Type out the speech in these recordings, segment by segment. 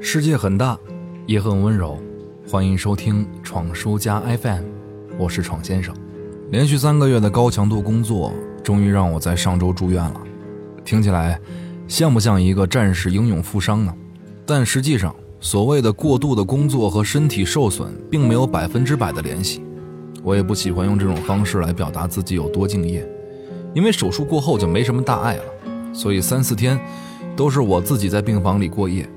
世界很大，也很温柔。欢迎收听《闯书家 FM》，我是闯先生。连续三个月的高强度工作，终于让我在上周住院了。听起来，像不像一个战士英勇负伤呢？但实际上，所谓的过度的工作和身体受损，并没有百分之百的联系。我也不喜欢用这种方式来表达自己有多敬业，因为手术过后就没什么大碍了，所以三四天都是我自己在病房里过夜。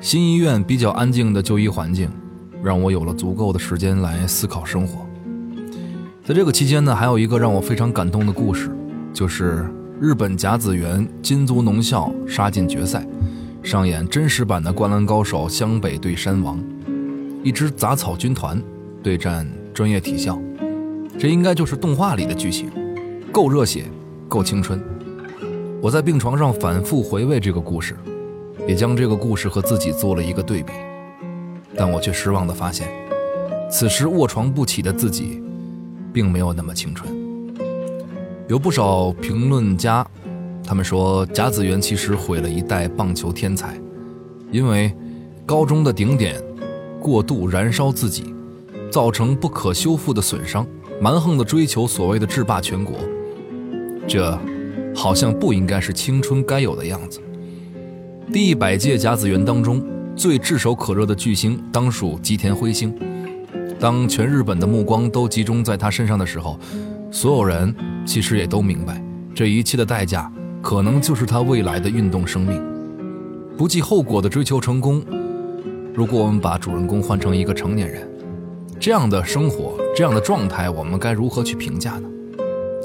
新医院比较安静的就医环境，让我有了足够的时间来思考生活。在这个期间呢，还有一个让我非常感动的故事，就是日本甲子园金足农校杀进决赛，上演真实版的《灌篮高手》，湘北对山王，一支杂草军团对战专业体校，这应该就是动画里的剧情，够热血，够青春。我在病床上反复回味这个故事。也将这个故事和自己做了一个对比，但我却失望地发现，此时卧床不起的自己，并没有那么青春。有不少评论家，他们说贾子园其实毁了一代棒球天才，因为高中的顶点过度燃烧自己，造成不可修复的损伤，蛮横的追求所谓的制霸全国，这好像不应该是青春该有的样子。第一百届甲子园当中，最炙手可热的巨星当属吉田辉星。当全日本的目光都集中在他身上的时候，所有人其实也都明白，这一切的代价可能就是他未来的运动生命。不计后果的追求成功。如果我们把主人公换成一个成年人，这样的生活，这样的状态，我们该如何去评价呢？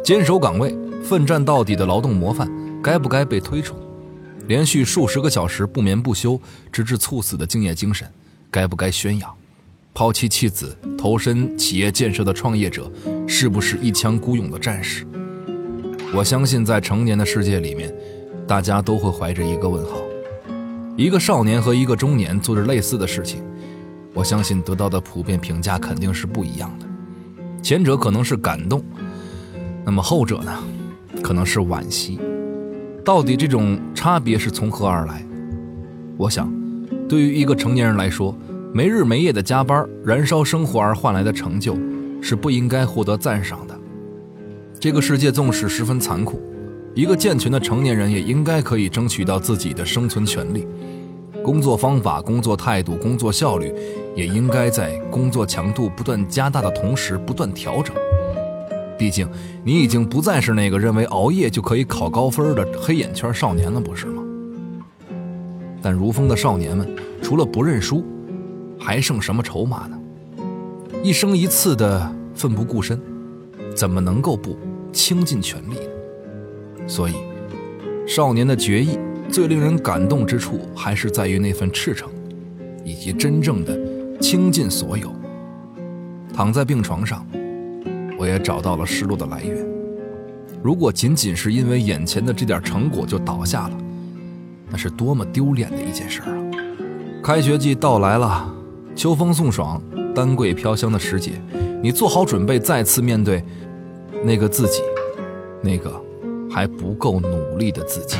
坚守岗位、奋战到底的劳动模范，该不该被推崇？连续数十个小时不眠不休，直至猝死的敬业精神，该不该宣扬？抛妻弃子投身企业建设的创业者，是不是一腔孤勇的战士？我相信，在成年的世界里面，大家都会怀着一个问号。一个少年和一个中年做着类似的事情，我相信得到的普遍评价肯定是不一样的。前者可能是感动，那么后者呢，可能是惋惜。到底这种差别是从何而来？我想，对于一个成年人来说，没日没夜的加班、燃烧生活而换来的成就，是不应该获得赞赏的。这个世界纵使十分残酷，一个健全的成年人也应该可以争取到自己的生存权利。工作方法、工作态度、工作效率，也应该在工作强度不断加大的同时不断调整。毕竟，你已经不再是那个认为熬夜就可以考高分的黑眼圈少年了，不是吗？但如风的少年们，除了不认输，还剩什么筹码呢？一生一次的奋不顾身，怎么能够不倾尽全力？所以，少年的决意最令人感动之处，还是在于那份赤诚，以及真正的倾尽所有。躺在病床上。我也找到了失落的来源。如果仅仅是因为眼前的这点成果就倒下了，那是多么丢脸的一件事啊！开学季到来了，秋风送爽，丹桂飘香的时节，你做好准备，再次面对那个自己，那个还不够努力的自己。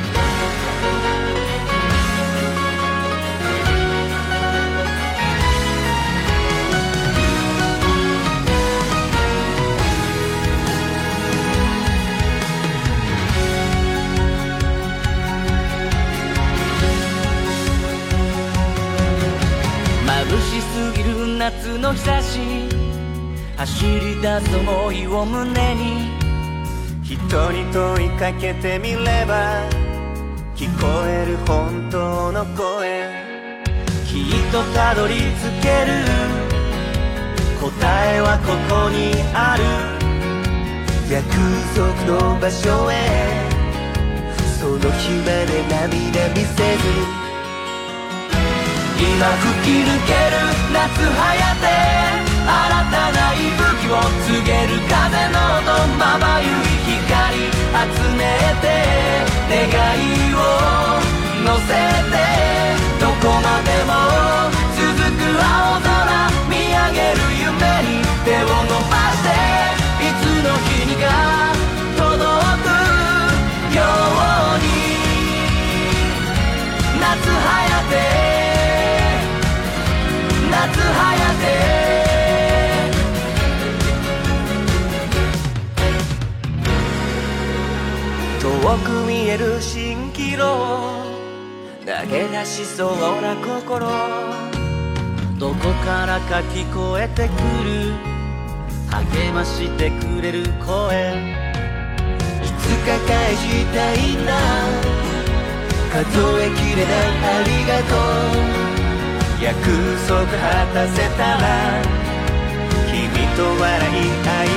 眩しすぎる夏の日差し走り出す想いを胸に人に問いかけてみれば聞こえる本当の声きっとたどり着ける答えはここにある約束の場所へその日まで涙見せず今吹き抜ける夏はやて新たな息吹を告げる風の音まばゆい光集めて願いを乗せてどこまでもる蜃気楼投げ出しそうな心どこからか聞こえてくる励ましてくれる声いつか返したいんだ数えきれないありがとう約束果たせたら君と笑い合いたい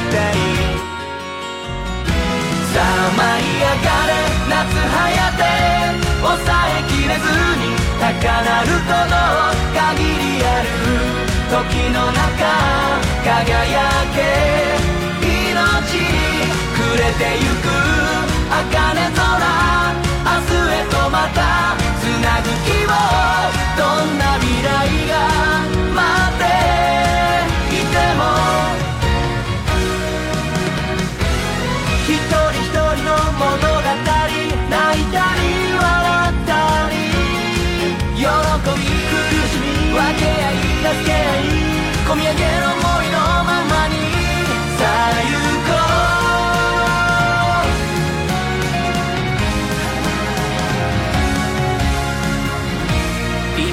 さあ舞い上がれ夏早て抑えきれずに高鳴るこの限りある時の中輝け命くれてゆく赤込み上げるいのままにさあ行こう今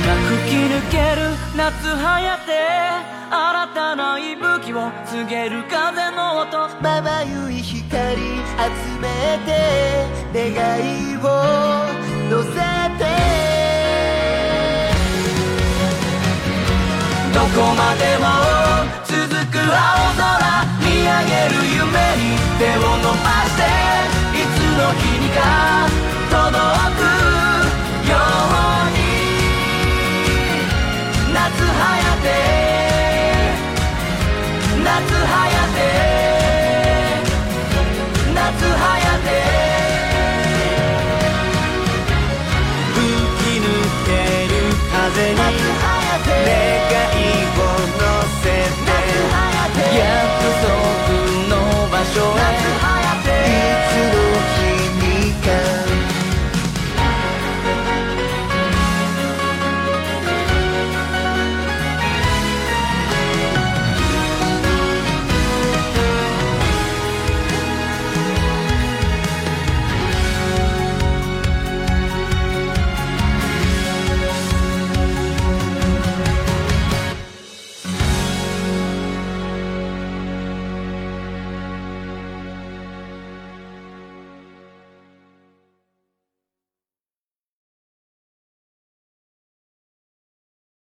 吹き抜ける夏はやって新たな息吹を告げる風の音まばゆい光集めて願いを乗せてどこまでも続く青空見上げる夢に手を伸ばしていつの日にか届く